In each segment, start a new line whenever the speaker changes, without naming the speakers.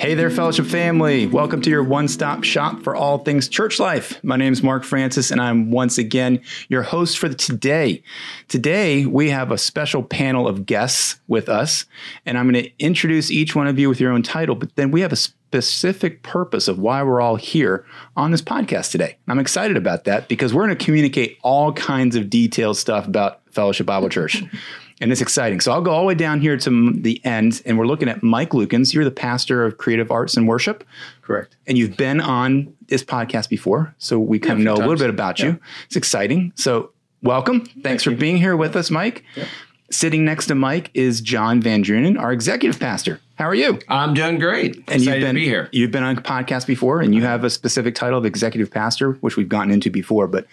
Hey there, fellowship family. Welcome to your one stop shop for all things church life. My name is Mark Francis, and I'm once again your host for today. Today, we have a special panel of guests with us, and I'm going to introduce each one of you with your own title, but then we have a specific purpose of why we're all here on this podcast today. I'm excited about that because we're going to communicate all kinds of detailed stuff about Fellowship Bible Church. and it's exciting. So I'll go all the way down here to the end, and we're looking at Mike Lukens. You're the pastor of Creative Arts and Worship.
Correct.
And you've been on this podcast before, so we kind yeah, of know times. a little bit about yeah. you. It's exciting. So welcome. Thanks Thank for you. being here with us, Mike. Yeah. Sitting next to Mike is John Van Drunen, our executive pastor. How are you?
I'm doing great.
And
Excited
you've been,
to be here.
You've been on a podcast before, and you have a specific title of executive pastor, which we've gotten into before, but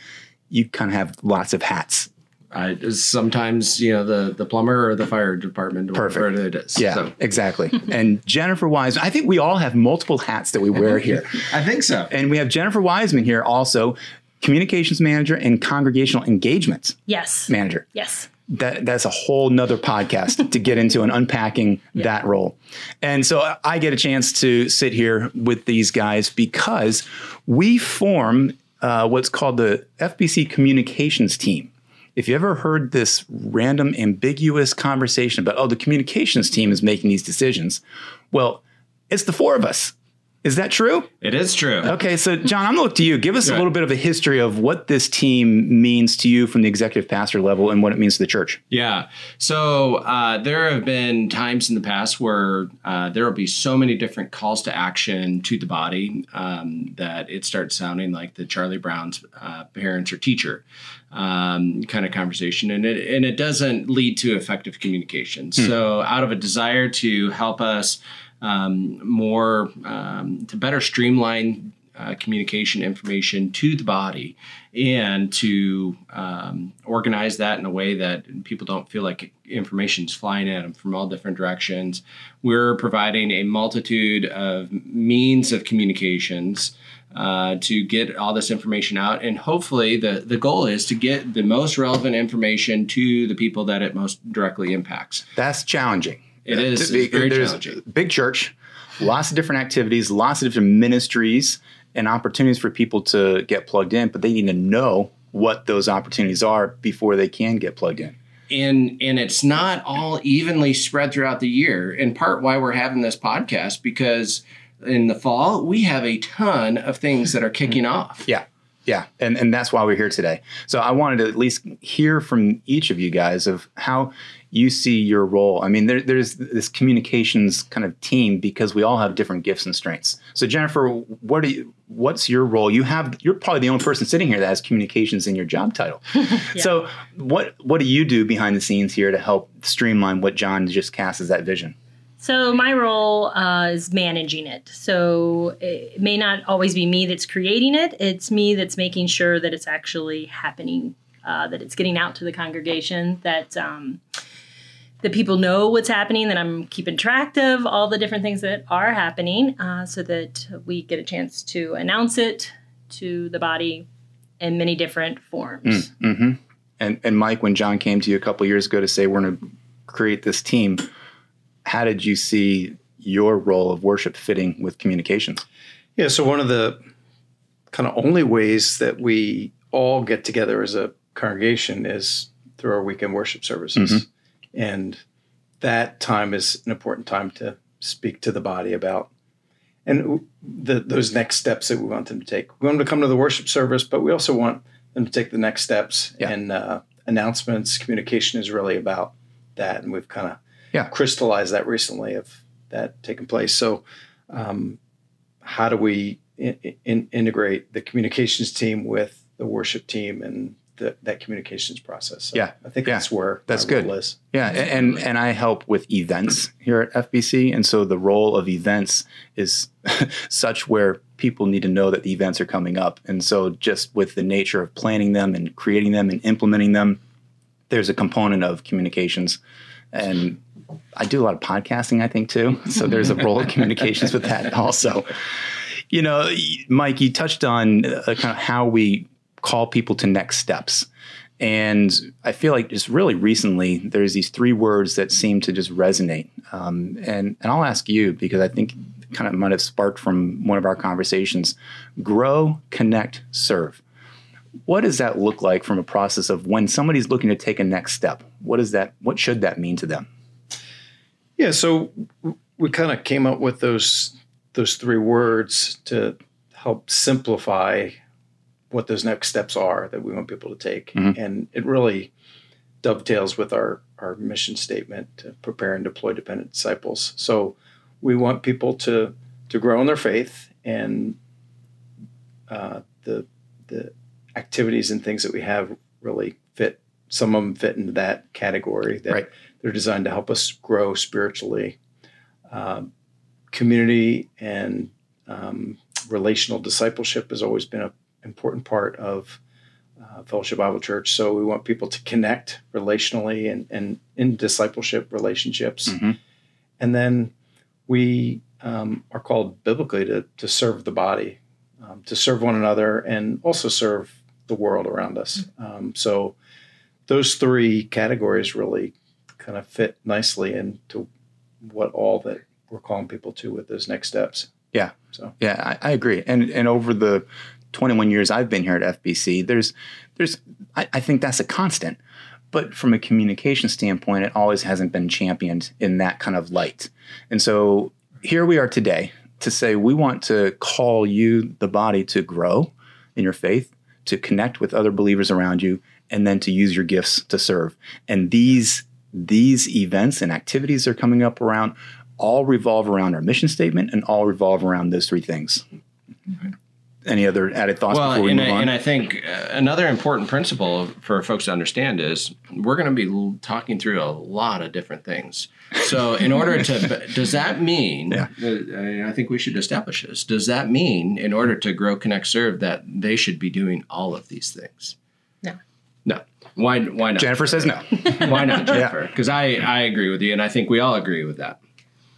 you kind of have lots of hats
I, sometimes you know the the plumber or the fire department,
Perfect.
it is.
Yeah, so. exactly. and Jennifer Wiseman, I think we all have multiple hats that we wear here.
I think so.
And we have Jennifer Wiseman here also, communications manager and congregational engagement.
Yes.
Manager.
Yes.
That that's a whole nother podcast to get into and unpacking yeah. that role. And so I get a chance to sit here with these guys because we form uh, what's called the FBC communications team if you ever heard this random ambiguous conversation about, oh, the communications team is making these decisions, well, it's the four of us. Is that true?
It is true.
Okay, so John, I'm going to look to you. Give us a little bit of a history of what this team means to you from the executive pastor level and what it means to the church.
Yeah. So uh, there have been times in the past where uh, there will be so many different calls to action to the body um, that it starts sounding like the Charlie Brown's uh, parents or teacher um, kind of conversation, and it and it doesn't lead to effective communication. Hmm. So out of a desire to help us um, more um, to better streamline uh, communication information to the body and to um, organize that in a way that people don't feel like information is flying at them from all different directions. We're providing a multitude of means of communications uh, to get all this information out. And hopefully, the, the goal is to get the most relevant information to the people that it most directly impacts.
That's challenging.
It is. Very There's challenging.
Big church, lots of different activities, lots of different ministries, and opportunities for people to get plugged in, but they need to know what those opportunities are before they can get plugged in.
And and it's not all evenly spread throughout the year. In part why we're having this podcast because in the fall we have a ton of things that are kicking mm-hmm. off.
Yeah. Yeah, and and that's why we're here today. So I wanted to at least hear from each of you guys of how you see your role. I mean, there, there's this communications kind of team because we all have different gifts and strengths. So Jennifer, what are you? What's your role? You have you're probably the only person sitting here that has communications in your job title. yeah. So what what do you do behind the scenes here to help streamline what John just cast as that vision?
So my role uh, is managing it. So it may not always be me that's creating it. It's me that's making sure that it's actually happening, uh, that it's getting out to the congregation, that um, that people know what's happening, that I'm keeping track of all the different things that are happening, uh, so that we get a chance to announce it to the body in many different forms.
Mm, mm-hmm. And and Mike, when John came to you a couple years ago to say we're going to create this team how did you see your role of worship fitting with communications?
Yeah, so one of the kind of only ways that we all get together as a congregation is through our weekend worship services. Mm-hmm. And that time is an important time to speak to the body about and the, those next steps that we want them to take. We want them to come to the worship service, but we also want them to take the next steps. Yeah. And uh, announcements, communication is really about that. And we've kind of yeah. crystallized that recently of that taking place. So, um, how do we in, in, integrate the communications team with the worship team and the, that communications process? So
yeah,
I think
yeah.
that's where
that's good.
Is.
Yeah, and and I help with events here at FBC, and so the role of events is such where people need to know that the events are coming up, and so just with the nature of planning them and creating them and implementing them, there's a component of communications and I do a lot of podcasting, I think, too. So there's a role of communications with that also. You know, Mike, you touched on uh, kind of how we call people to next steps. And I feel like just really recently, there's these three words that seem to just resonate. Um, and, and I'll ask you because I think kind of might have sparked from one of our conversations. Grow, connect, serve. What does that look like from a process of when somebody's looking to take a next step? What is that? What should that mean to them?
Yeah, so we kind of came up with those those three words to help simplify what those next steps are that we want people to take, mm-hmm. and it really dovetails with our our mission statement to prepare and deploy dependent disciples. So we want people to to grow in their faith and uh, the the activities and things that we have really fit. Some of them fit into that category that right. they're designed to help us grow spiritually. Um, community and um, relational discipleship has always been an important part of uh, Fellowship Bible Church. So we want people to connect relationally and, and in discipleship relationships. Mm-hmm. And then we um, are called biblically to, to serve the body, um, to serve one another, and also serve the world around us. Um, so those three categories really kind of fit nicely into what all that we're calling people to with those next steps.
Yeah. So yeah, I, I agree. And and over the 21 years I've been here at FBC, there's there's I, I think that's a constant. But from a communication standpoint, it always hasn't been championed in that kind of light. And so here we are today to say we want to call you, the body, to grow in your faith, to connect with other believers around you, and then to use your gifts to serve. And these these events and activities are coming up around all revolve around our mission statement and all revolve around those three things. Any other added thoughts well, before we
and
move
I,
on?
And I think uh, another important principle for folks to understand is we're going to be talking through a lot of different things. So, in order to, does that mean? Yeah. Uh, I think we should establish this. Does that mean, in order to grow, connect, serve, that they should be doing all of these things?
No.
No. Why? Why not?
Jennifer says no.
why not, Jennifer? Because I I agree with you, and I think we all agree with that.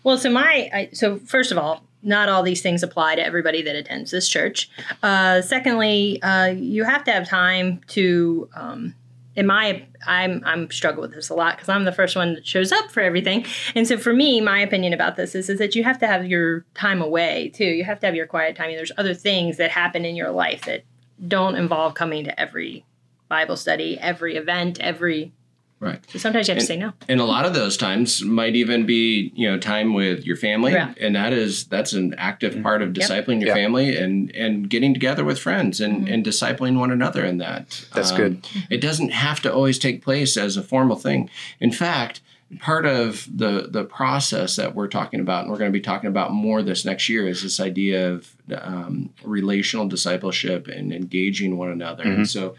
Well, so my I, so first of all, not all these things apply to everybody that attends this church. Uh, secondly, uh, you have to have time to. Um, in my, I'm I'm struggle with this a lot because I'm the first one that shows up for everything, and so for me, my opinion about this is is that you have to have your time away too. You have to have your quiet time. There's other things that happen in your life that don't involve coming to every Bible study, every event, every
Right.
So sometimes you have
and,
to say no.
And a lot of those times might even be, you know, time with your family. Yeah. And that is that's an active mm-hmm. part of discipling yep. your yep. family and and getting together with friends and, mm-hmm. and discipling one another in that.
That's um, good.
It doesn't have to always take place as a formal thing. In fact, part of the the process that we're talking about, and we're going to be talking about more this next year, is this idea of um, relational discipleship and engaging one another. Mm-hmm. And so,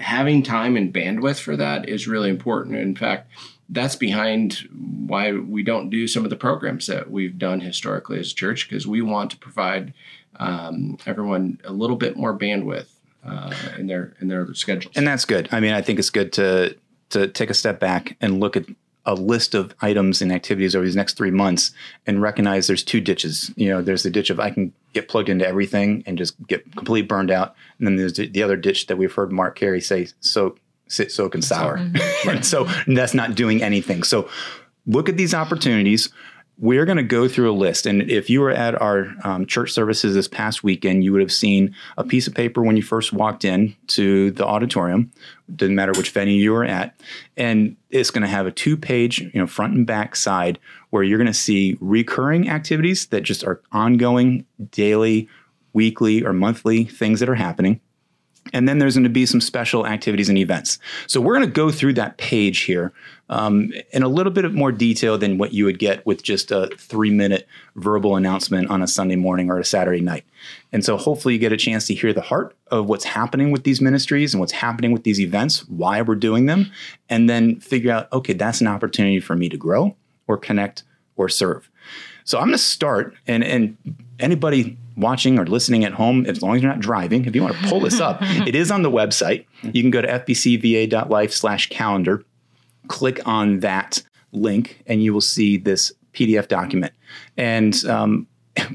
having time and bandwidth for that is really important. In fact, that's behind why we don't do some of the programs that we've done historically as a church, because we want to provide um, everyone a little bit more bandwidth uh, in their in their schedules.
And that's good. I mean, I think it's good to to take a step back and look at a list of items and activities over these next three months and recognize there's two ditches. You know, there's the ditch of I can get plugged into everything and just get completely burned out, and then there's the other ditch that we've heard Mark Carey say, "So sit, soak, and sour." Mm-hmm. right? So that's not doing anything. So look at these opportunities we're going to go through a list. And if you were at our um, church services this past weekend, you would have seen a piece of paper when you first walked in to the auditorium. Didn't matter which venue you were at. And it's going to have a two page, you know, front and back side where you're going to see recurring activities that just are ongoing, daily, weekly, or monthly things that are happening. And then there's going to be some special activities and events. So we're going to go through that page here um, in a little bit more detail than what you would get with just a three minute verbal announcement on a Sunday morning or a Saturday night. And so hopefully you get a chance to hear the heart of what's happening with these ministries and what's happening with these events, why we're doing them, and then figure out, okay, that's an opportunity for me to grow or connect or serve. So I'm going to start, and and anybody watching or listening at home, as long as you're not driving, if you want to pull this up, it is on the website. You can go to fbcva.life slash calendar, click on that link, and you will see this PDF document. And um,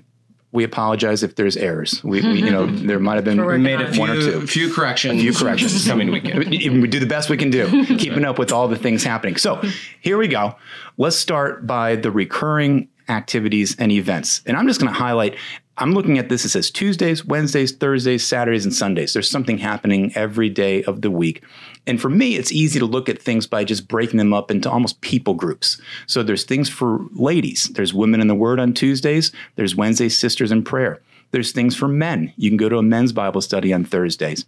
we apologize if there's errors. We, we you know, there might have been
we made a few, one or two, few corrections,
a few corrections
coming weekend.
We do the best we can do, keeping up with all the things happening. So here we go. Let's start by the recurring activities and events. And I'm just going to highlight I'm looking at this. It says Tuesdays, Wednesdays, Thursdays, Saturdays, and Sundays. There's something happening every day of the week. And for me, it's easy to look at things by just breaking them up into almost people groups. So there's things for ladies. There's Women in the Word on Tuesdays. There's Wednesday Sisters in Prayer. There's things for men. You can go to a men's Bible study on Thursdays.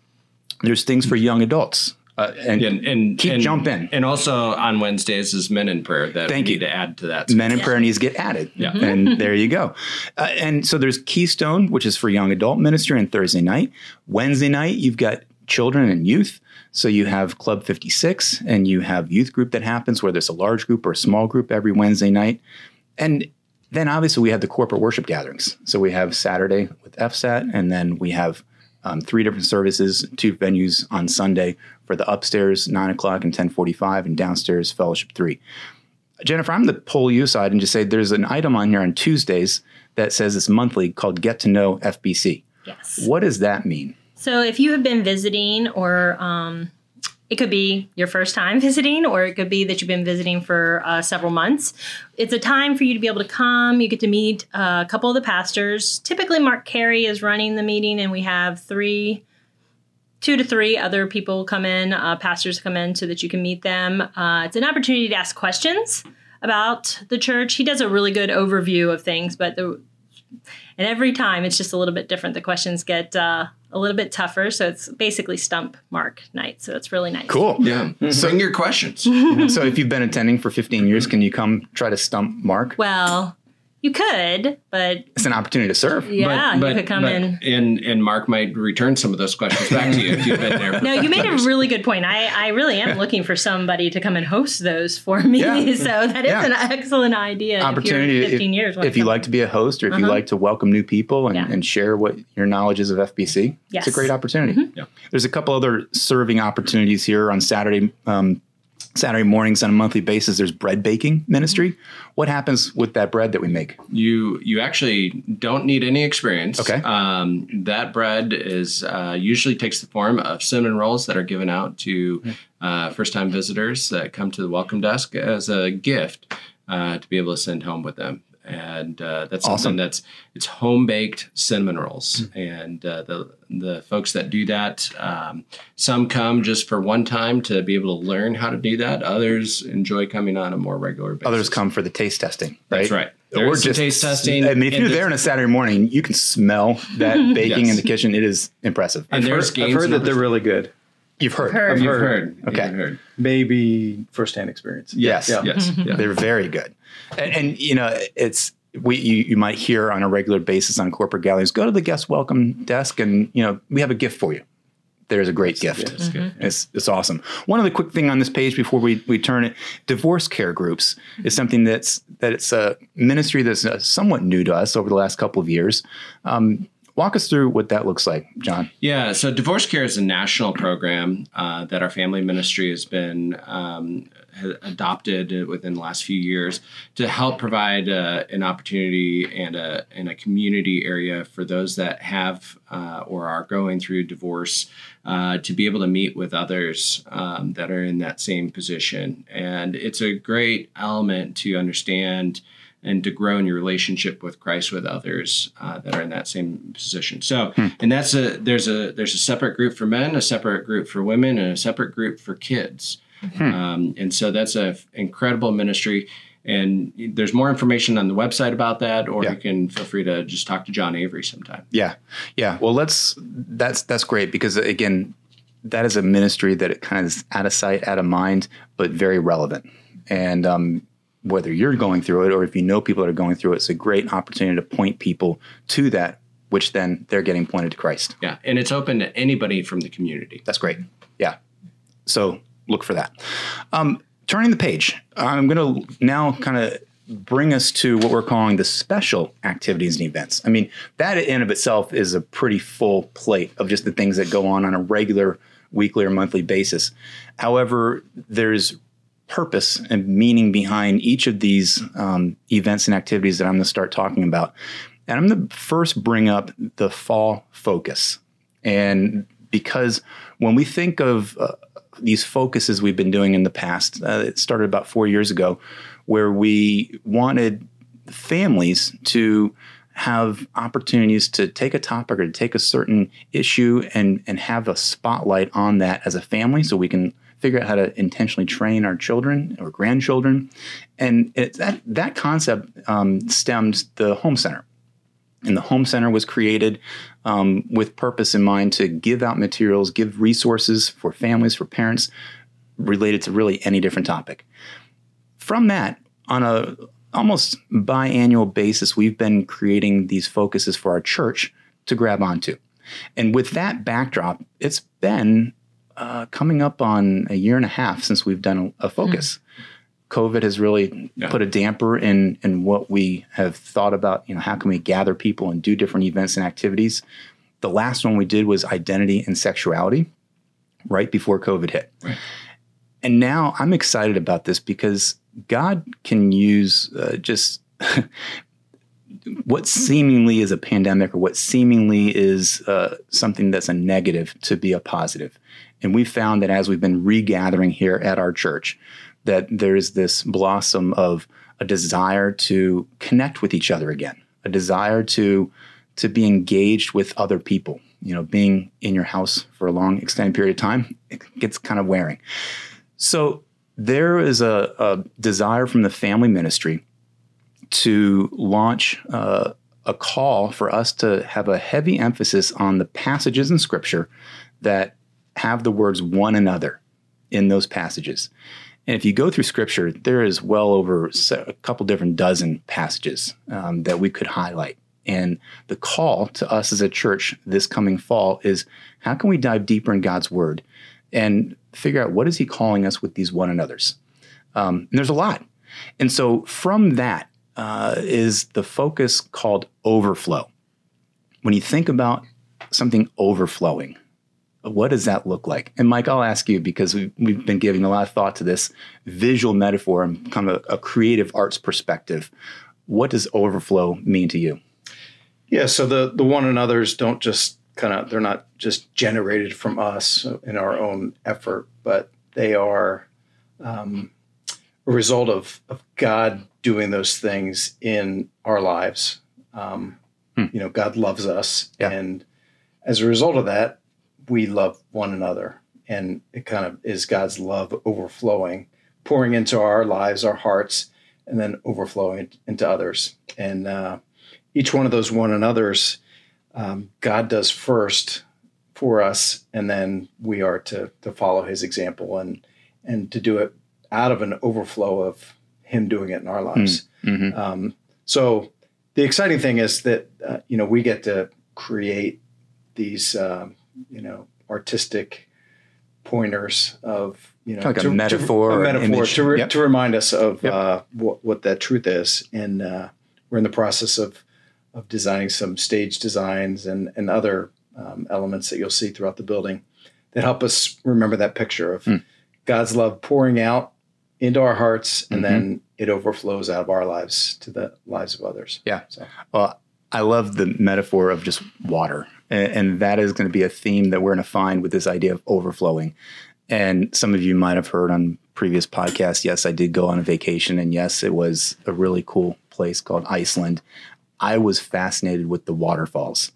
There's things for young adults. Uh, and,
And, and
keep
and,
jumping.
And also on Wednesdays is Men in Prayer that
Thank
we
you.
need to add to that.
Men in prayer needs to get added.
Yeah.
And there you go. Uh, and so there's Keystone, which is for young adult ministry on Thursday night. Wednesday night, you've got children and youth. So you have Club 56 and you have youth group that happens, whether it's a large group or a small group every Wednesday night. And then obviously we have the corporate worship gatherings. So we have Saturday with FSAT, and then we have um, three different services, two venues on Sunday for the upstairs nine o'clock and ten forty-five, and downstairs fellowship three. Jennifer, I'm going to pull you aside and just say there's an item on here on Tuesdays that says it's monthly called Get to Know FBC.
Yes.
What does that mean?
So if you have been visiting, or um, it could be your first time visiting, or it could be that you've been visiting for uh, several months, it's a time for you to be able to come. You get to meet uh, a couple of the pastors. Typically, Mark Carey is running the meeting, and we have three. Two to three other people come in, uh, pastors come in so that you can meet them. Uh, it's an opportunity to ask questions about the church. He does a really good overview of things, but the and every time it's just a little bit different. The questions get uh, a little bit tougher. So it's basically stump mark night. So it's really nice.
Cool.
Yeah. Mm-hmm. Mm-hmm. Bring your questions.
so if you've been attending for 15 years, can you come try to stump Mark?
Well, you could, but
It's an opportunity to serve.
yeah, you could come
but-
in.
And, and Mark might return some of those questions back to you if you've been there.
No, you made a really good point. I, I really am looking for somebody to come and host those for me.
Yeah.
So that is
Yeah.
an excellent idea.
Opportunity.
If you're
if,
15 years. wanna
if you like to be a host or if you
Uh-huh.
like to welcome new people and,
Yeah.
and share what your knowledge is of FBC, it's a
Yes. Mm-hmm.
great opportunity.
Yeah.
There's a couple other serving opportunities here on Saturday. Um, Saturday mornings on a monthly basis, there's bread baking ministry. What happens with that bread that we make?
You you actually don't need any experience.
Okay.
Um, that bread is uh, usually takes the form of cinnamon rolls that are given out to uh, first time visitors that come to the welcome desk as a gift uh, to be able to send home with them. And uh, that's
Awesome.
something that's it's home baked cinnamon rolls, and uh, the the folks that do that, um, some come just for one time to be able to learn how to do that. Others enjoy coming on a more regular basis.
Others come for the taste testing, right?
That's right. There is some taste testing.
I mean, if you're there on a Saturday morning, you can smell that baking
Yes.
in the kitchen. It is impressive.
And
I've
there's
heard, I've heard that they're really good.
You've heard.
Heard.
You've
heard.
heard.
Okay.
You've heard.
Maybe firsthand experience.
Yes.
Yeah.
Yes. Yeah.
They're very good. And, and you know, it's we you, you might hear on a regular basis on corporate galleries. go to the guest welcome desk and you know, we have a gift for you. There's a great gift.
That's good.
It's, it's awesome. One other quick thing on this page before we, we turn it, divorce care groups is something that's that it's a ministry that's uh, somewhat new to us over the last couple of years. Um, walk us through what that looks like, John.
Yeah, so Divorce Care is a national program uh, that our family ministry has been um, adopted within the last few years to help provide uh, an opportunity and a, and a community area for those that have uh, or are going through divorce uh, to be able to meet with others um, that are in that same position. And it's a great element to understand and to grow in your relationship with Christ with others uh, that are in that same position. So, and that's a there's a there's a separate group for men, a separate group for women, and a separate group for kids. Um, and so that's a f- incredible ministry. And there's more information on the website about that, or
Yeah.
you can feel free to just talk to John Avery sometime.
Yeah, yeah. Well, let's. That's that's great because again, that is a ministry that it kind of is out of sight, out of mind, but very relevant. And um, whether you're going through it or if you know people that are going through it, it's a great opportunity to point people to that, which then they're getting pointed to Christ.
Yeah, and it's open to anybody from the community.
That's great. Yeah. So look for that. Um, turning the page, I'm going to now kind of bring us to what we're calling the special activities and events. I mean, that in of itself is a pretty full plate of just the things that go on on a regular weekly or monthly basis. However, there's purpose and meaning behind each of these um, events and activities that I'm going to start talking about. And I'm going to first bring up the fall focus. And because when we think of uh, these focuses we've been doing in the past, uh, it started about four years ago, where we wanted families to have opportunities to take a topic or to take a certain issue and and have a spotlight on that as a family so we can figure out how to intentionally train our children or grandchildren. And it, that that concept um, stemmed the home center. And the home center was created um, with purpose in mind to give out materials give resources for families for parents related to really any different topic. From that on a almost biannual basis, we've been creating these focuses for our church to grab onto. And with that backdrop, it's been uh, coming up on a year and a half since we've done a, a focus. Mm. COVID has really yeah. put a damper in in what we have thought about. You know, how can we gather people and do different events and activities? The last one we did was identity and sexuality, right before COVID hit. Right. And now I'm excited about this because God can use uh, just what seemingly is a pandemic or what seemingly is uh, something that's a negative to be a positive. And we found that as we've been regathering here at our church, that there's this blossom of a desire to connect with each other again, a desire to to be engaged with other people. You know, being in your house for a long extended period of time, it gets kind of wearing. So there is a, a desire from the family ministry to launch uh, a call for us to have a heavy emphasis on the passages in Scripture that have the words one another in those passages. And if you go through Scripture, there is well over a couple different dozen passages um, that we could highlight. And the call to us as a church this coming fall is how can we dive deeper in God's Word and figure out what is he calling us with these one another's. Um, and there's a lot. And so from that uh, is the focus called overflow. When you think about something overflowing, what does that look like? And Mike, I'll ask you because we've, we've been giving a lot of thought to this visual metaphor and kind of a, a creative arts perspective. What does overflow mean to you?
Yeah, so the the one another's don't just kind of they're not just generated from us in our own effort, but they are um, a result of, of God doing those things in our lives. Um, hmm. You know, God loves us, yeah. and as a result of that, we love one another, and it kind of is God's love overflowing, pouring into our lives, our hearts, and then overflowing into others. And uh, each one of those one another's um, God does first for us, and then we are to to follow His example and and to do it out of an overflow of Him doing it in our lives. Hmm. Mm-hmm. Um, so the exciting thing is that uh, you know we get to create these uh, you know artistic pointers of you know
like to, a metaphor,
to, a metaphor to, re- yep. to remind us of yep. uh, what, what that truth is, and uh, we're in the process of of designing some stage designs and, and other um, elements that you'll see throughout the building that help us remember that picture of mm. God's love pouring out into our hearts and mm-hmm. then it overflows out of our lives to the lives of others.
Yeah. So. Well, I love the metaphor of just water. And, that is going to be a theme that we're going to find with this idea of overflowing. And some of you might have heard on previous podcasts, yes, I did go on a vacation. And yes, it was a really cool place called Iceland. I was fascinated with the waterfalls.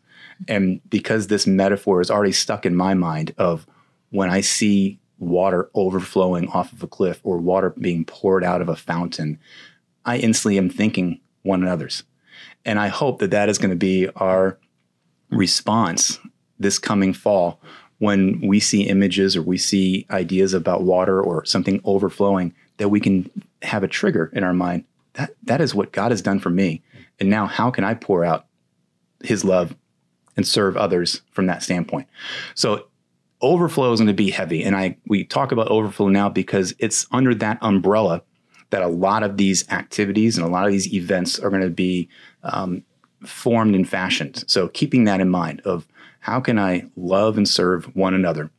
And because this metaphor is already stuck in my mind of when I see water overflowing off of a cliff or water being poured out of a fountain, I instantly am thinking one another's. And I hope that that is going to be our response this coming fall when we see images or we see ideas about water or something overflowing that we can have a trigger in our mind that that is what God has done for me and now, how can I pour out his love and serve others from that standpoint? So, overflow is going to be heavy. And I we talk about overflow now because it's under that umbrella that a lot of these activities and a lot of these events are going to be um, formed and fashioned. So, keeping that in mind of how can I love and serve one another?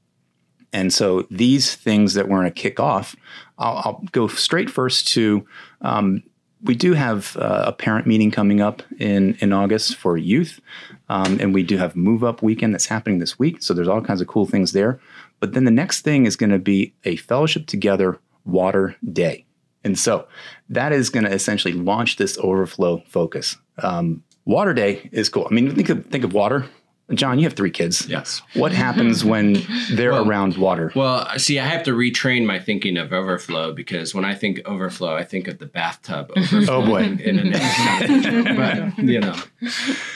And so these things that we're going to kick off, I'll, I'll go straight first to um, we do have uh, a parent meeting coming up in, in August for youth. Um, and we do have Move Up Weekend that's happening this week. So there's all kinds of cool things there. But then the next thing is going to be a Fellowship Together Water Day. And so that is going to essentially launch this overflow focus. Um, water Day is cool. I mean, think of think of water. John, you have three kids.
Yes.
What happens when they're around water?
Well, see, I have to retrain my thinking of overflow because when I think overflow, I think of the bathtub overflow.
Oh boy.
in an but you know,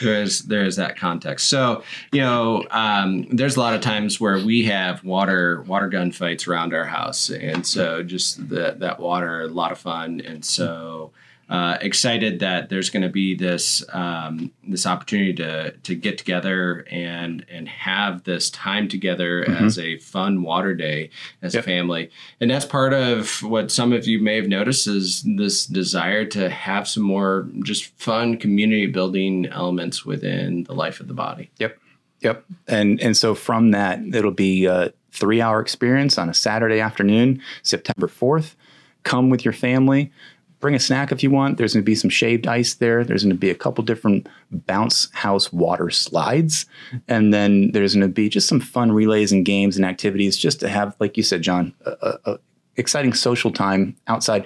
there is there is that context. So you know, um, there's a lot of times where we have water water gun fights around our house, and so just that that water, a lot of fun, and so. Uh, excited that there's going to be this um, this opportunity to to get together and and have this time together
Mm-hmm.
as a fun water day as
Yep.
a family, and that's part of what some of you may have noticed is this desire to have some more just fun community building elements within the life of the body.
Yep. Yep. And and so from that, it'll be a three hour experience on a Saturday afternoon, September 4th. Come with your family. Bring a snack if you want. There's going to be some shaved ice there. There's going to be a couple different bounce house water slides. And then there's going to be just some fun relays and games and activities just to have, like you said, John, a, a, exciting social time outside,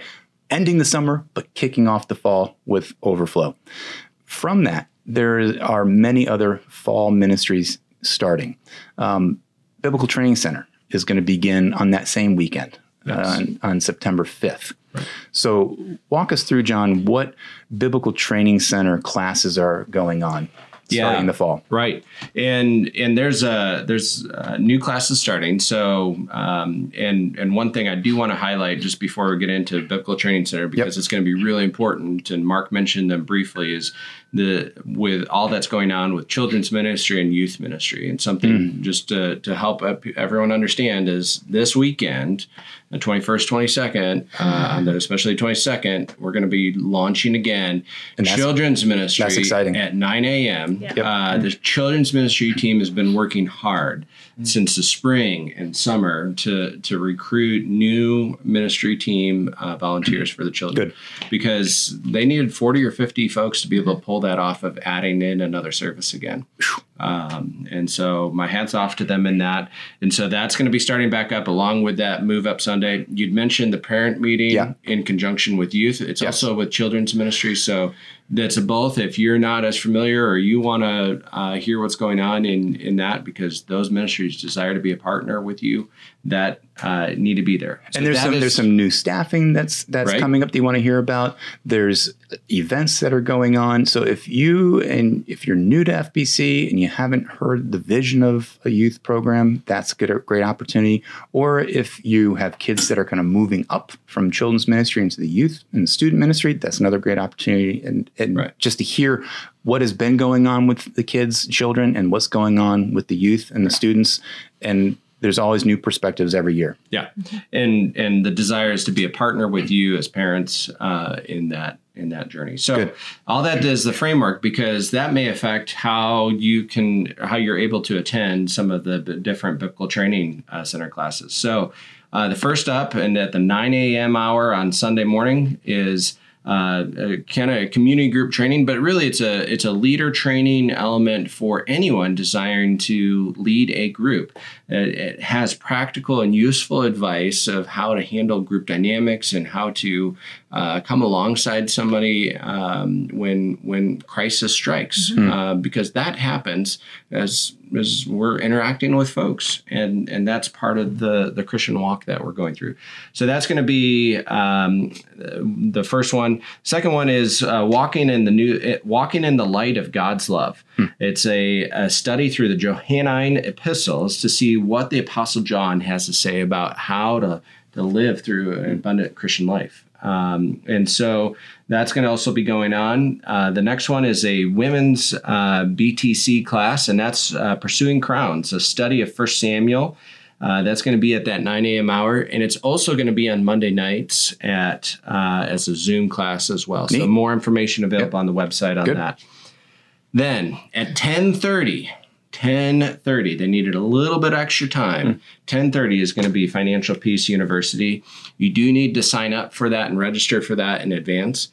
ending the summer, but kicking off the fall with overflow. From that, there are many other fall ministries starting. Um, Biblical Training Center is going to begin on that same weekend uh, on, on September 5th. So, walk us through, John, what Biblical Training Center classes are going on starting
Yeah.
in the fall.
Right, and and there's a there's uh new classes starting. So um, and and one thing I do want to highlight just before we get into biblical training center because it's going to be really important. And Mark mentioned them briefly is the with all that's going on with children's ministry and youth ministry, and something just to to help everyone understand is this weekend. The 21st, 22nd, uh, and especially 22nd, we're going to be launching again
that's-
children's ministry
that's exciting.
at 9 a.m.
Yeah.
Yep.
Uh, the children's ministry team has been working hard since the spring and summer to to recruit new ministry team uh, volunteers for the children
Good.
because they needed 40 or 50 folks to be able to pull that off of adding in another service again. Um, and so my hats off to them in that. And so that's going to be starting back up along with that Move Up Sunday. You'd mentioned the parent meeting
Yeah.
in conjunction with youth. It's
Yes.
also with children's ministry. So that's a both. If you're not as familiar or you want to uh, hear what's going on in, in that, because those ministries desire to be a partner with you, that uh, need to be there. So
and there's some
is-
there's some new staffing that's that's
Right.
coming up that you want to hear about. There's events that are going on. So if you and if you're new to FBC and you haven't heard the vision of a youth program, that's a good great opportunity. Or if you have kids that are kind of moving up from children's ministry into the youth and student ministry, that's another great opportunity. And and
Right.
just to hear what has been going on with the kids, children, and what's going on with the youth and the students. And there's always new perspectives every year.
Yeah, and and the desire is to be a partner with you as parents uh, in that in that journey. So
Good.
all that is the framework because that may affect how you can how you're able to attend some of the b- different biblical training uh, center classes. So uh, the first up and at the 9 a.m. hour on Sunday morning is uh, kind of a community group training, but really it's a it's a leader training element for anyone desiring to lead a group. It, it has practical and useful advice of how to handle group dynamics and how to uh, come alongside somebody um, when when crisis strikes, uh, because that happens as as we're interacting with folks, and and that's part of the the Christian walk that we're going through. So that's going to be um, the first one. Second one is uh, walking in the new eh, walking in the light of God's love. It's a, a study through the Johannine epistles to see what the Apostle John has to say about how to to live through an abundant Christian life. Um, and so that's going to also be going on. Uh, the next one is a women's uh, BTC class, and that's uh, Pursuing Crowns, a study of First Samuel. Uh, that's going to be at that 9 a.m. hour, and it's also going to be on Monday nights at uh, as a Zoom class as well. So more information available on the website on
Good.
that. Then at 10:30, 10:30, they needed a little bit extra time. 10:30 is going to be Financial Peace University. You do need to sign up for that and register for that in advance.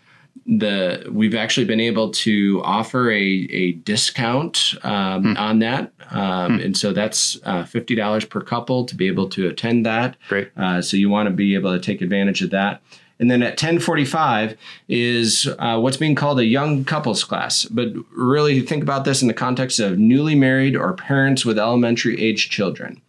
The we've actually been able to offer a, a discount um, on that, um, and so that's uh, fifty dollars per couple to be able to attend that.
Great.
Uh, so you want to be able to take advantage of that. And then at 1045 is uh, what's being called a young couples class. But really think about this in the context of newly married or parents with elementary age children.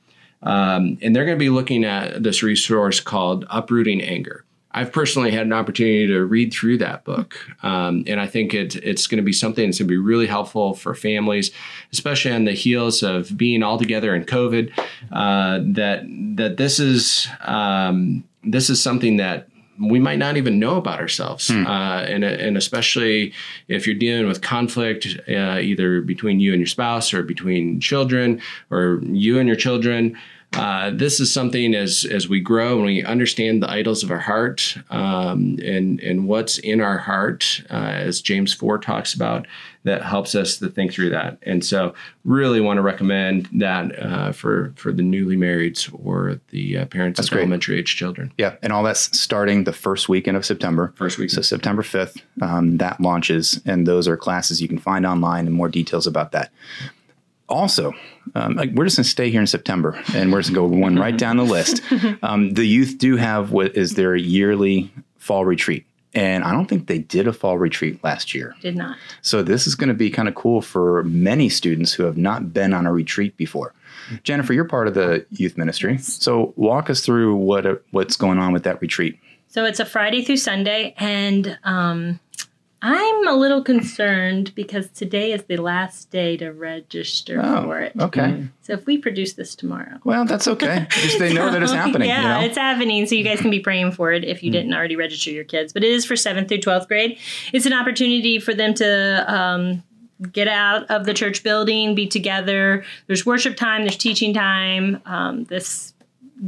Um, and they're going to be looking at this resource called Uprooting Anger. I've personally had an opportunity to read through that book, um, and I think it, it's going to be something that's going to be really helpful for families, especially on the heels of being all together in COVID. Uh, that that this is um, this is something that we might not even know about ourselves, hmm. uh, and and especially if you're dealing with conflict, uh, either between you and your spouse, or between children, or you and your children. Uh, this is something as as we grow and we understand the idols of our heart um, and and what's in our heart, uh, as James four talks about, that helps us to think through that. And so, really want to recommend that uh, for for the newly marrieds or the uh, parents that's of great. elementary age children.
Yeah, and all that's starting the first weekend of September.
First week,
so September fifth, um, that launches, and those are classes you can find online and more details about that also, um, like we're just going to stay here in September, and we're just going to go one right down the list. Um, the youth do have what is their yearly fall retreat, and I don't think they did a fall retreat last year.
Did not.
So this is going to be kind of cool for many students who have not been on a retreat before. Jennifer, you're part of the youth ministry, yes. so walk us through what what's going on with that retreat.
So it's a Friday through Sunday, and um, I'm a little concerned because today is the last day to register oh, for it.
Okay. Mm.
So if we produce this tomorrow.
Well, that's okay. Just they know that it's happening.
Yeah,
you know?
it's happening. So you guys can be praying for it if you mm. didn't already register your kids. But it is for seventh through 12th grade. It's an opportunity for them to um, get out of the church building, be together. There's worship time, there's teaching time. Um, this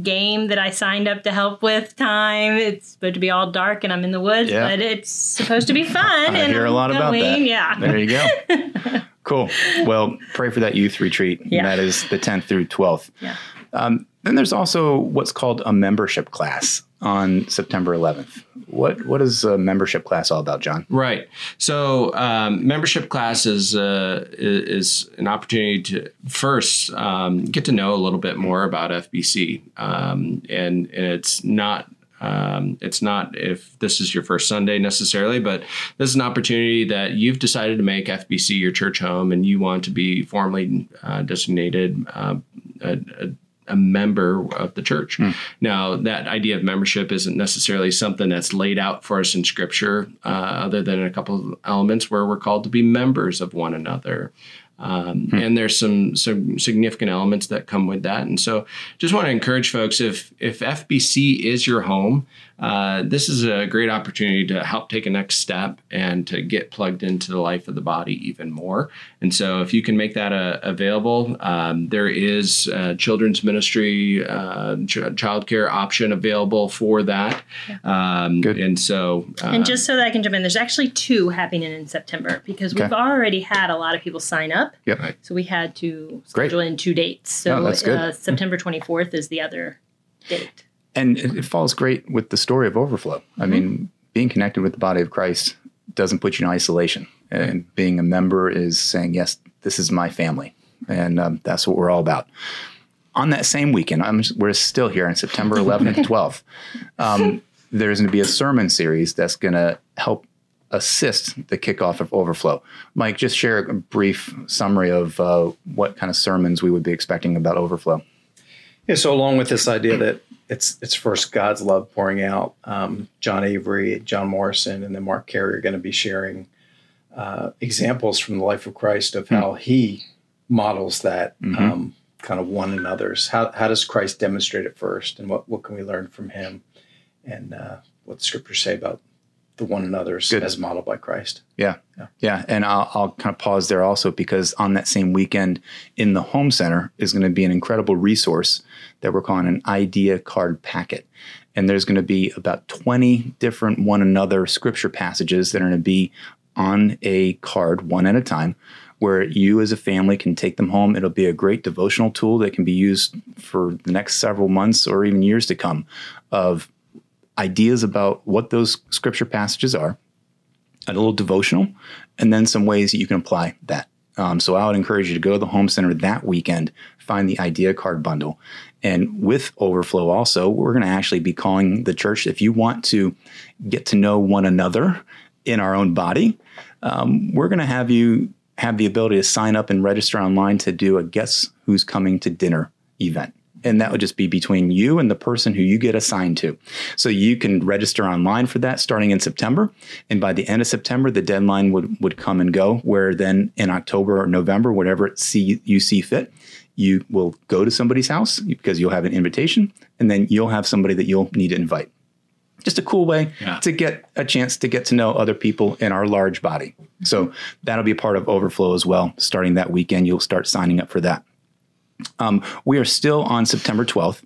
game that I signed up to help with time. It's supposed to be all dark and I'm in the woods, yeah. but it's supposed to be fun.
I
and
hear I'm a lot going. about that.
Yeah.
There you go. cool. Well, pray for that youth retreat. Yeah. that is the 10th through 12th.
Yeah.
Um, then there's also what's called a membership class on September 11th. What what is a membership class all about, John?
Right. So um, membership class is uh, is an opportunity to first um, get to know a little bit more about FBC, um, and, and it's not um, it's not if this is your first Sunday necessarily, but this is an opportunity that you've decided to make FBC your church home and you want to be formally uh, designated uh, a, a a member of the church. Mm. Now, that idea of membership isn't necessarily something that's laid out for us in Scripture, uh, other than a couple of elements where we're called to be members of one another. Um, hmm. And there's some some significant elements that come with that, and so just want to encourage folks if if FBC is your home, uh, this is a great opportunity to help take a next step and to get plugged into the life of the body even more. And so, if you can make that uh, available, um, there is a children's ministry uh, ch- childcare option available for that.
Yeah. Um, Good.
And so,
uh, and just so that I can jump in, there's actually two happening in September because okay. we've already had a lot of people sign up.
Yep.
So we had to schedule great. in two dates. So
oh, that's good. Uh,
September 24th is the other date
and it, it, falls great with the story of overflow. Mm-hmm. I mean, being connected with the body of Christ doesn't put you in isolation, and being a member is saying, "Yes, this is my family," and um, that's what we're all about. On that same weekend, I'm, we're still here on September 11th and 12th. Um, there's going to be a sermon series that's going to help assist the kickoff of Overflow. Mike, just share a brief summary of uh, what kind of sermons we would be expecting about Overflow.
Yeah, so along with this idea that it's it's first God's love pouring out. Um, John Avery, John Morrison, and then Mark Carey are going to be sharing uh, examples from the life of Christ of how mm he models that mm-hmm. um, kind of one another's. How how does Christ demonstrate it first, and what what can we learn from him, and uh, what the scriptures say about the one another's Good. as modeled by Christ.
Yeah. Yeah. yeah. And I'll, I'll, kind of pause there also because on that same weekend in the home center is going to be an incredible resource that we're calling an idea card packet. And there's going to be about 20 different one another scripture passages that are going to be on a card one at a time where you as a family can take them home. It'll be a great devotional tool that can be used for the next several months or even years to come of ideas about what those scripture passages are, a little devotional, and then some ways that you can apply that Um, so I would encourage you to go to the home center that weekend, find the idea card bundle. And with Overflow, also, we're going to actually be calling the church. If you want to get to know one another in our own body, um, we're going to have you have the ability to sign up and register online to do a guess who's coming to dinner event. And that would just be between you and the person who you get assigned to. So you can register online for that starting in September. And by the end of September, the deadline would, would come and go, where then in October or November, whatever it see, you see fit, you will go to somebody's house because you'll have an invitation and then you'll have somebody that you'll need to invite. Just a cool way
Yeah.
to get a chance to get to know other people in our large body. So that'll be a part of Overflow as well. Starting that weekend, you'll start signing up for that. Um, we are still on September 12th.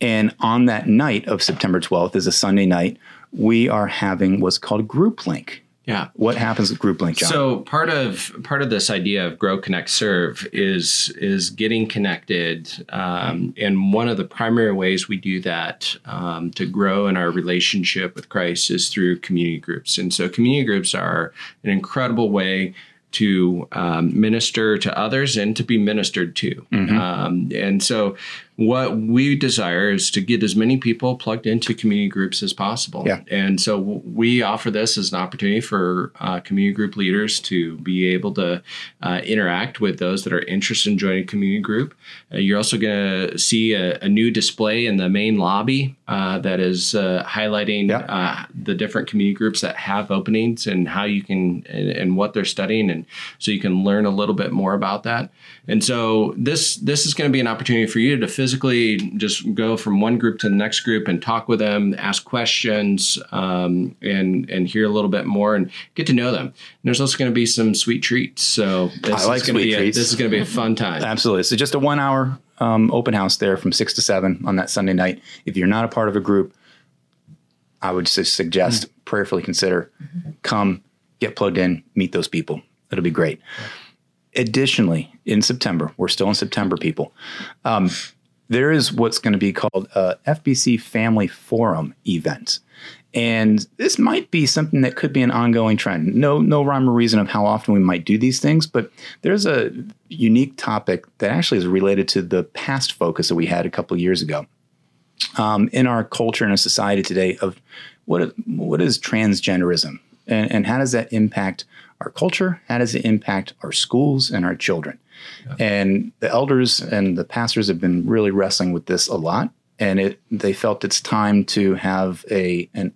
And on that night of September 12th is a Sunday night. We are having what's called Group Link.
Yeah.
What happens at Group Link, John?
So part of part of this idea of grow, connect, serve is is getting connected, um, and one of the primary ways we do that um, to grow in our relationship with Christ is through community groups. And so community groups are an incredible way to um, minister to others and to be ministered to. Um, and so what we desire is to get as many people plugged into community groups as possible.
Yeah.
And so we offer this as an opportunity for uh, community group leaders to be able to uh, interact with those that are interested in joining a community group. Uh, you're also going to see a, a new display in the main lobby uh, that is uh, highlighting
Yeah.
uh, the different community groups that have openings and how you can and, and what they're studying, and so you can learn a little bit more about that. And so this this is going to be an opportunity for you to physically just go from one group to the next group and talk with them, ask questions, um, and and hear a little bit more and get to know them. And there's also going to be some sweet treats. So this
I like
is going to
sweet
be a, this is going to be a fun time.
Absolutely. So just a one hour um, open house there from six to seven on that Sunday night. If you're not a part of a group, I would just suggest prayerfully consider come, get plugged in, meet those people. It'll be great. Additionally, in September, we're still in September, people. Um, there is what's going to be called a FBC Family Forum event. And this might be something that could be an ongoing trend. No, no rhyme or reason of how often we might do these things, but there's a unique topic that actually is related to the past focus that we had a couple years ago. Um, in our culture and our society today, of what what is transgenderism, and, and how does that impact our culture? How does it impact our schools and our children? And the elders and the pastors have been really wrestling with this a lot, and it they felt it's time to have a an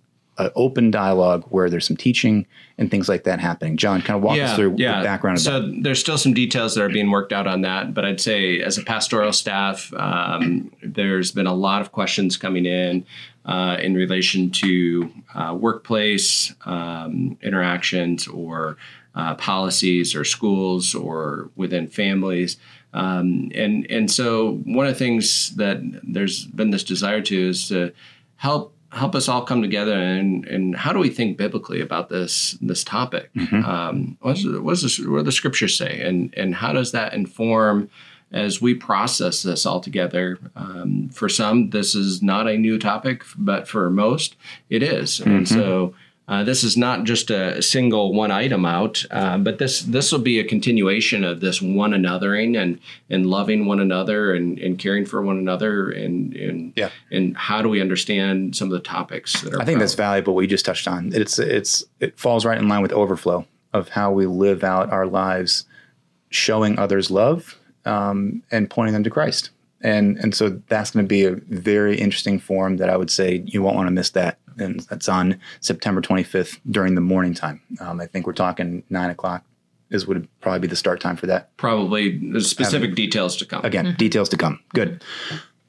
open dialogue where there's some teaching and things like that happening. John, kind of walk us through the background
so
that.
there's still some details that are being worked out on that, but I'd say as a pastoral staff, um, there's been a lot of questions coming in uh, in relation to uh, workplace um, interactions or uh, policies or schools or within families. Um, and and so one of the things that there's been this desire to is to help help us all come together and and how do we think biblically about this this topic? Um, what, does, what, does the, what do the scriptures say, and and how does that inform? As we process this all together, um, for some, this is not a new topic, but for most, it is. And so, uh, this is not just a single one item out, uh, but this this will be a continuation of this one anothering and and loving one another and, and caring for one another and and
Yeah.
and how do we understand some of the topics that are
I think that's valuable. What you just touched on. It's it's it falls right in line with overflow of how we live out our lives, showing others love um, and pointing them to Christ. And and so that's going to be a very interesting forum that I would say you won't want to miss that. And that's on September 25th during the morning time. Um, I think we're talking nine o'clock is would probably be the start time for that.
probably the specific details to come.
Again, details to come. Good.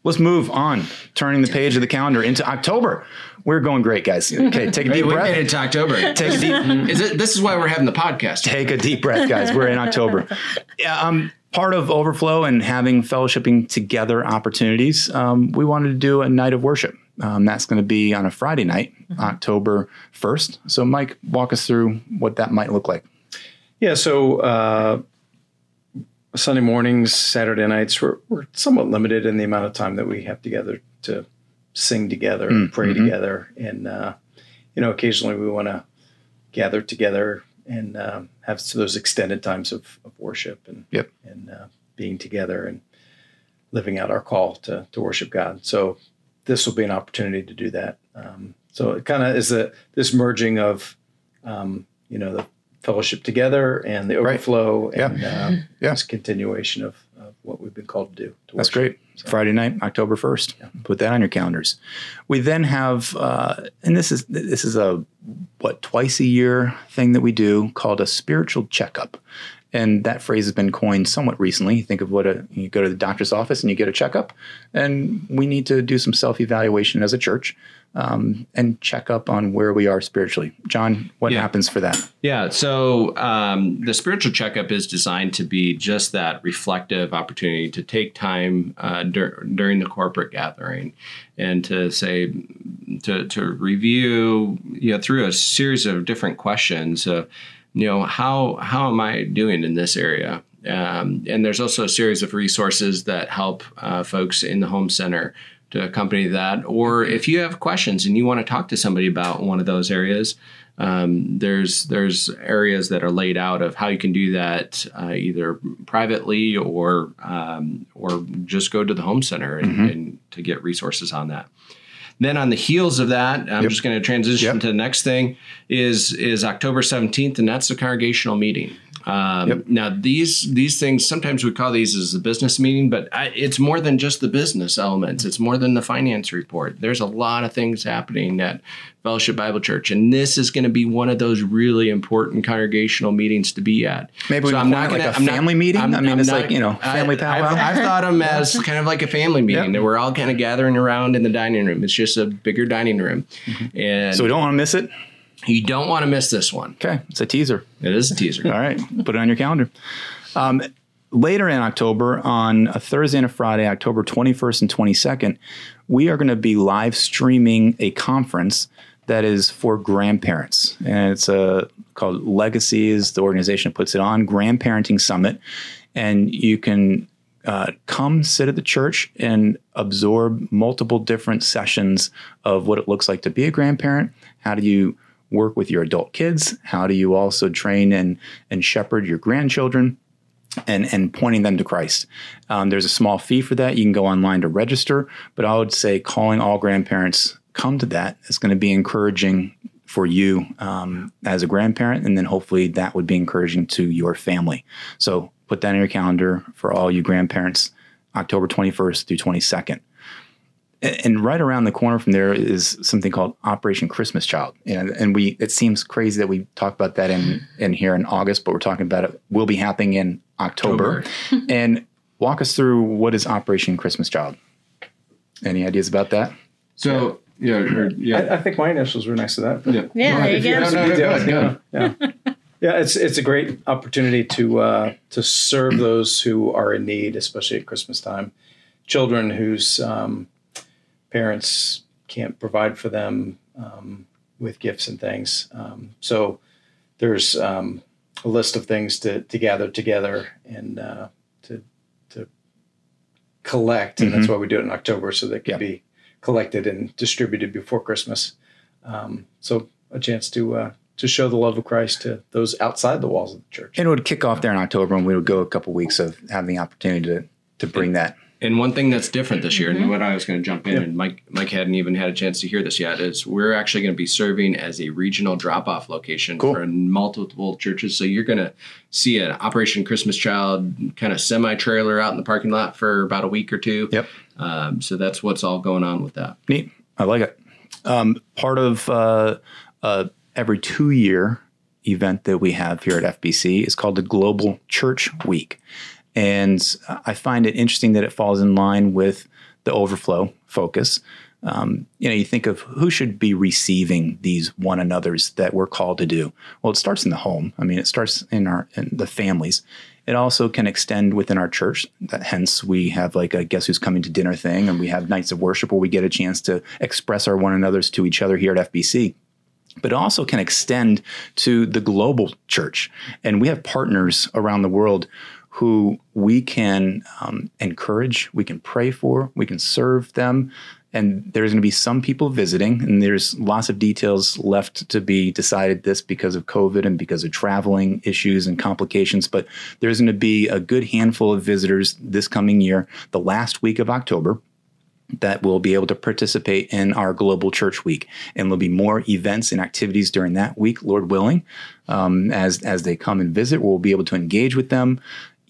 Let's move on. Turning the page of the calendar into October. We're going great, guys. Okay, take a deep
we
breath.
made it to October.
Take a deep
Is it? This is why we're having the podcast.
take a deep breath, guys. We're in October. Yeah, um, part of Overflow and having fellowshipping together opportunities, um, we wanted to do a night of worship. Um, that's going to be on a Friday night, October 1st. So, Mike, walk us through what that might look like.
Yeah, so uh, Sunday mornings, Saturday nights, we're, we're somewhat limited in the amount of time that we have together to sing together and pray together. And, uh, you know, occasionally we want to gather together and um, have those extended times of, of worship and
Yep.
and uh, being together and living out our call to to worship God. So this will be an opportunity to do that. Um, so it kind of is a this merging of um, you know the fellowship together and the
Right.
overflow
Yeah.
and uh,
Yeah.
this continuation of, of what we've been called to do. To
That's
worship.
great. Friday night, October first. Put that on your calendars. We then have, uh, and this is this is a what twice a year thing that we do called a spiritual checkup, and that phrase has been coined somewhat recently. You think of what a you go to the doctor's office and you get a checkup, and we need to do some self evaluation as a church. Um, and check up on where we are spiritually. John, what
Yeah.
happens for that?
Yeah. So um, the spiritual checkup is designed to be just that reflective opportunity to take time uh, dur- during the corporate gathering and to say, to, to review, you know, through a series of different questions of, you know, how, how am I doing in this area? Um, and there's also a series of resources that help uh, folks in the home center to accompany that. Or if you have questions and you want to talk to somebody about one of those areas, um, there's there's areas that are laid out of how you can do that uh, either privately or um, or just go to the home center and, and to get resources on that. Then on the heels of that, I'm just going to transition
Yep.
to the next thing is is October 17th, and that's the congregational meeting. Um,
Yep.
Now these these things sometimes we call these as a business meeting, but I, it's more than just the business elements. It's more than the finance report. There's a lot of things happening at Fellowship Bible Church, and this is going to be one of those really important congregational meetings to be at.
Maybe
So
can call it like a family meeting? I mean, it's like, you know, family
I,
powwow.
I've, I've thought them as kind of like a family meeting
Yep.
that we're all kind of gathering around in the dining room. It's just a bigger dining room, and
So we don't want to miss it.
You don't want to miss this one.
Okay, it's a teaser.
It is a teaser.
All right, put it on your calendar. Um, later in October, on a Thursday and a Friday, October 21st and 22nd, we are going to be live streaming a conference that is for grandparents. And it's uh, called Legacies, the organization puts it on, Grandparenting Summit. And you can uh, come sit at the church and absorb multiple different sessions of what it looks like to be a grandparent. How do you work with your adult kids? How do you also train and, and shepherd your grandchildren? and and pointing them to Christ. Um, there's a small fee for that. You can go online to register, but I would say calling all grandparents come to that. It's going to be encouraging for you um, as a grandparent, and then hopefully that would be encouraging to your family. So put that in your calendar for all you grandparents, October 21st through 22nd. And and right around the corner from there is something called Operation Christmas Child, and and we it seems crazy that we talk about that in in here in August, but we're talking about it will be happening in October. and walk us through what is Operation Christmas Child. Any ideas about that?
So yeah, or, yeah.
I, I think my initials were next to that. but-
Yeah.
Yeah, there you go.
No, no, no,
details,
go ahead,
yeah. Yeah, it's it's a great opportunity to uh, to serve those who are in need, especially at Christmas time. Children whose um, parents can't provide for them um, with gifts and things. Um, so there's um, a list of things to, to gather together and uh, to to collect, and that's why we do it in October, so that can be collected and distributed before Christmas. Um, so a chance to uh, to show the love of Christ to those outside the walls of the church.
And it would kick off there in October, and we would go a couple weeks of having the opportunity to to bring that.
And one thing that's different this year, and what I was going to jump in, and Mike Mike hadn't even had a chance to hear this yet, is we're actually going to be serving as a regional drop off location
Cool.
for multiple churches. So you're going to see an Operation Christmas Child kind of semi trailer out in the parking lot for about a week or two.
Yep.
Um, so that's what's all going on with that.
Neat. I like it. Um, part of uh, uh, every two year event that we have here at FBC is called the Global Church Week. And I find it interesting that it falls in line with the overflow focus. Um, you know, you think of who should be receiving these one another's that we're called to do. Well, it starts in the home. I mean, it starts in our in the families. It also can extend within our church. That hence we have like a guess who's coming to dinner thing, and we have nights of worship where we get a chance to express our one another's to each other here at FBC but it also can extend to the global church. And we have partners around the world who we can um, encourage, we can pray for, we can serve them. And there's going to be some people visiting and there's lots of details left to be decided this because of covid and because of traveling issues and complications but there's going to be a good handful of visitors this coming year the last week of october that will be able to participate in our global church week. And there'll be more events and activities during that week lord willing um, as as they come and visit we'll be able to engage with them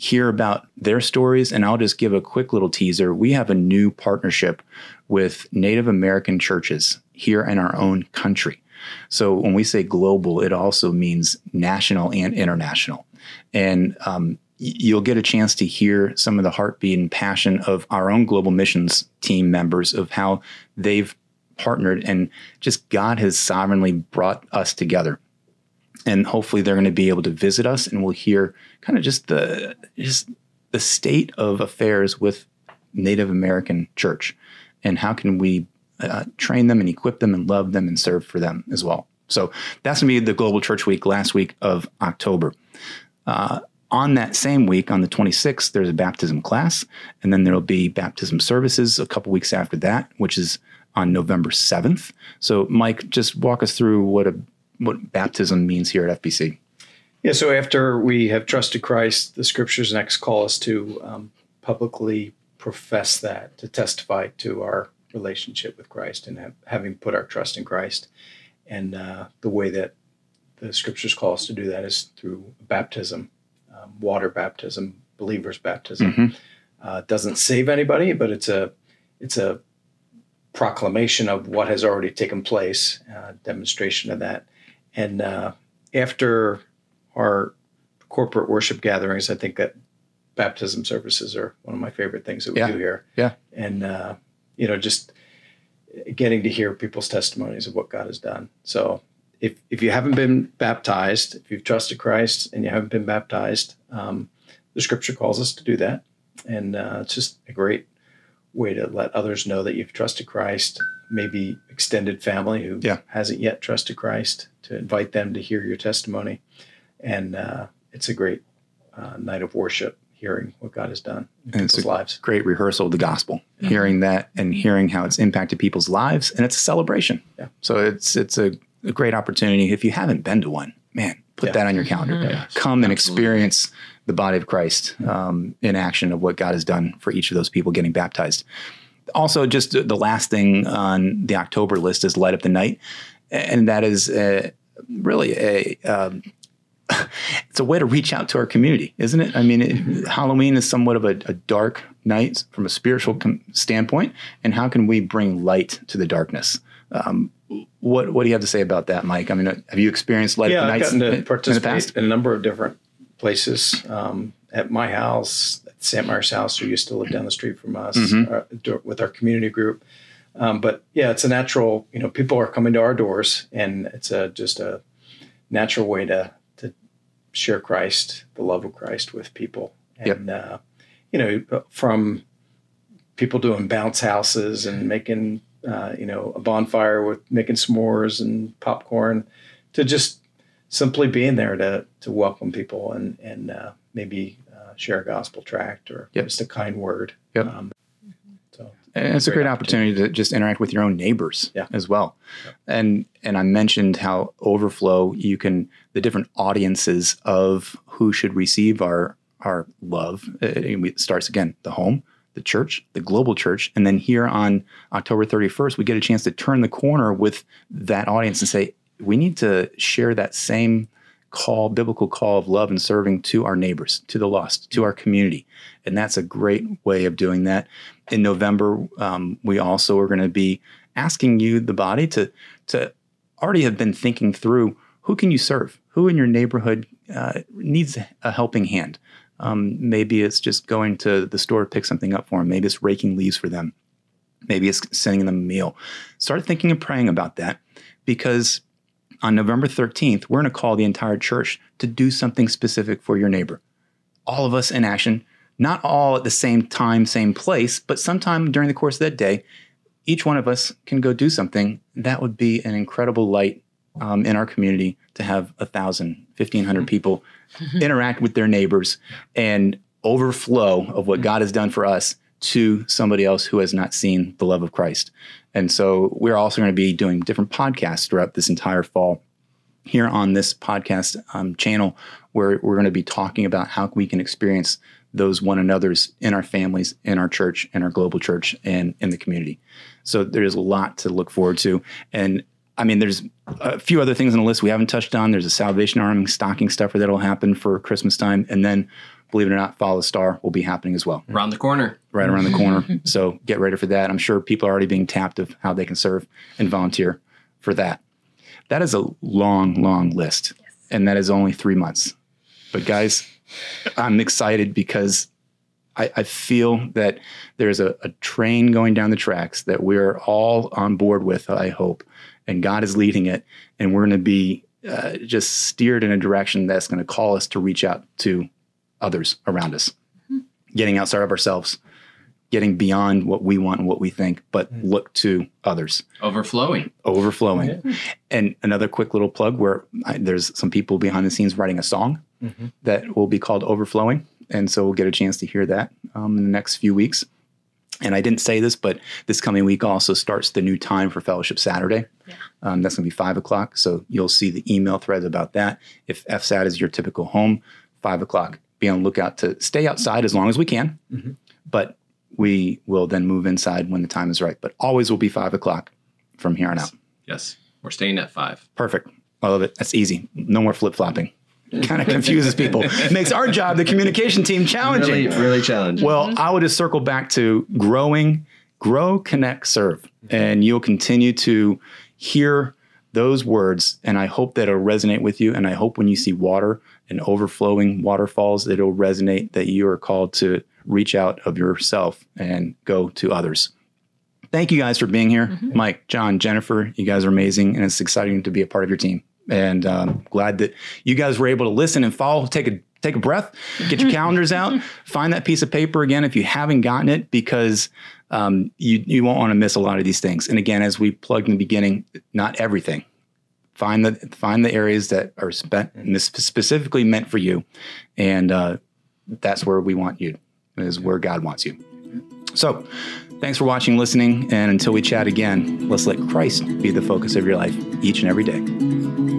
hear about their stories and i'll just give a quick little teaser. We have a new partnership with native american churches here in our own country. So when we say global it also means national and international. And um, you'll get a chance to hear some of the heartbeat and passion of our own global missions team members of how they've partnered and just God has sovereignly brought us together. And hopefully they're going to be able to visit us and we'll hear kind of just the just the state of affairs with Native American church and how can we uh, train them and equip them and love them and serve for them as well. So that's going to be the Global Church Week last week of October. Uh, on that same week, on the 26th, there's a baptism class, and then there'll be baptism services a couple weeks after that, which is on November 7th. So, Mike, just walk us through what a what baptism means here at FBC.
Yeah, so after we have trusted Christ, the scriptures next call us to um, publicly profess that, to testify to our relationship with Christ and have, having put our trust in Christ. And uh, the way that the scriptures call us to do that is through baptism um, water baptism, believer's baptism. Mm-hmm. Uh, doesn't save anybody, but it's a it's a proclamation of what has already taken place, uh, demonstration of that. And uh, after our corporate worship gatherings, I think that baptism services are one of my favorite things that we
yeah.
do here.
Yeah,
and uh, you know, just getting to hear people's testimonies of what God has done. So if if you haven't been baptized, if you've trusted Christ and you haven't been baptized, um, the Scripture calls us to do that, and uh, it's just a great way to let others know that you've trusted Christ. Maybe extended family who
yeah.
hasn't yet trusted Christ to invite them to hear your testimony, and uh, it's a great uh, night of worship hearing what God has done in and people's lives.
Great rehearsal of the gospel, mm-hmm. hearing that and hearing how it's impacted people's lives, and it's a celebration.
Yeah.
So it's it's a a great opportunity. If you haven't been to one, man, put yeah. that on your calendar. Mm-hmm. Yeah, Come and experience the body of Christ um, in action of what God has done for each of those people getting baptized. Also, just the last thing on the October list is Light Up the Night. And that is a, really a. Um, it's a way to reach out to our community, isn't it? I mean, it, Halloween is somewhat of a, a, dark night from a spiritual com- standpoint, and how can we bring light to the darkness? Um, what what do you have to say about that, Mike? I mean, have you experienced light
yeah, nights
in,
to participate in, in, a number of different places. Um, at my house, at St. Mark's house, who used to live down the street from us, mm-hmm. uh, with our community group. Um, but yeah, it's a natural. You know, people are coming to our doors, and it's a just a natural way to to share Christ, the love of Christ, with people. And yep. uh, you know, from people doing bounce houses and making uh, you know, a bonfire with making s'mores and popcorn, to just simply being there to to welcome people and and uh, maybe uh, share a gospel tract or
yep.
just a kind word.
Yep. Um, and it's a great, great opportunity. opportunity. to just interact with your own neighbors
yeah.
as well.
Yep.
And and I mentioned how overflow you can the different audiences of who should receive our our love. Uh, it starts again the home, the church, the global church. And then here on October 31st, we get a chance to turn the corner with that audience and say, we need to share that same call, biblical call of love and serving to our neighbors, to the lost, to our community. And that's a great way of doing that. In November, um, we also are going to be asking you, the body, to, to already have been thinking through who can you serve? Who in your neighborhood uh, needs a helping hand? Um, maybe it's just going to the store to pick something up for them. Maybe it's raking leaves for them. Maybe it's sending them a meal. Start thinking and praying about that because on November 13th, we're going to call the entire church to do something specific for your neighbor. All of us in action, not all at the same time, same place, but sometime during the course of that day, each one of us can go do something. That would be an incredible light um, in our community to have a thousand, fifteen hundred people interact with their neighbors and overflow of what God has done for us to somebody else who has not seen the love of Christ. And so we're also going to be doing different podcasts throughout this entire fall here on this podcast um, channel where we're going to be talking about how we can experience those one another's in our families, in our church, in our global church, and in the community. So there's a lot to look forward to. And I mean, there's a few other things on the list we haven't touched on. There's a Salvation Army stocking stuffer that'll happen for Christmas time. And then, believe it or not, Follow the Star will be happening as well.
Around the corner.
Right around the corner. so get ready for that. I'm sure people are already being tapped of how they can serve and volunteer for that. That is a long, long list. Yes. And that is only three months. But guys, I'm excited because I, I feel that there's a, a, train going down the tracks that we're all on board with, I hope. And God is leading it. And we're going to be uh, just steered in a direction that's going to call us to reach out to others around us, mm-hmm. getting outside of ourselves, getting beyond what we want and what we think, but mm-hmm. look to others.
Overflowing.
Overflowing. Yeah. And another quick little plug where I, there's some people behind the scenes writing a song mm-hmm. that will be called Overflowing. And so we'll get a chance to hear that um, in the next few weeks. And I didn't say this, but this coming week also starts the new time for Fellowship Saturday. Yeah. Um, that's going to be five o'clock. So you'll see the email threads about that. If FSAT is your typical home, five o'clock. Be on the lookout to stay outside as long as we can. Mm-hmm. But we will then move inside when the time is right. But always will be five o'clock from here on out.
Yes. We're staying at five.
Perfect. I love it. That's easy. No more flip flopping. Kind of confuses people. Makes our job, the communication team, challenging.
Really, really challenging.
Well, mm-hmm. I would just circle back to growing, grow, connect, serve. And you'll continue to hear those words. And I hope that it'll resonate with you. And I hope when you see water and overflowing waterfalls, that it'll resonate that you are called to reach out of yourself and go to others. Thank you guys for being here. Mm-hmm. Mike, John, Jennifer, you guys are amazing. And it's exciting to be a part of your team. And um, glad that you guys were able to listen and follow, take a take a breath, get your calendars out, find that piece of paper again if you haven't gotten it, because um, you you won't want to miss a lot of these things. And again, as we plugged in the beginning, not everything. Find the find the areas that are spent specifically meant for you, and uh, that's where we want you. Is where God wants you. So, thanks for watching, listening, and until we chat again, let's let Christ be the focus of your life each and every day.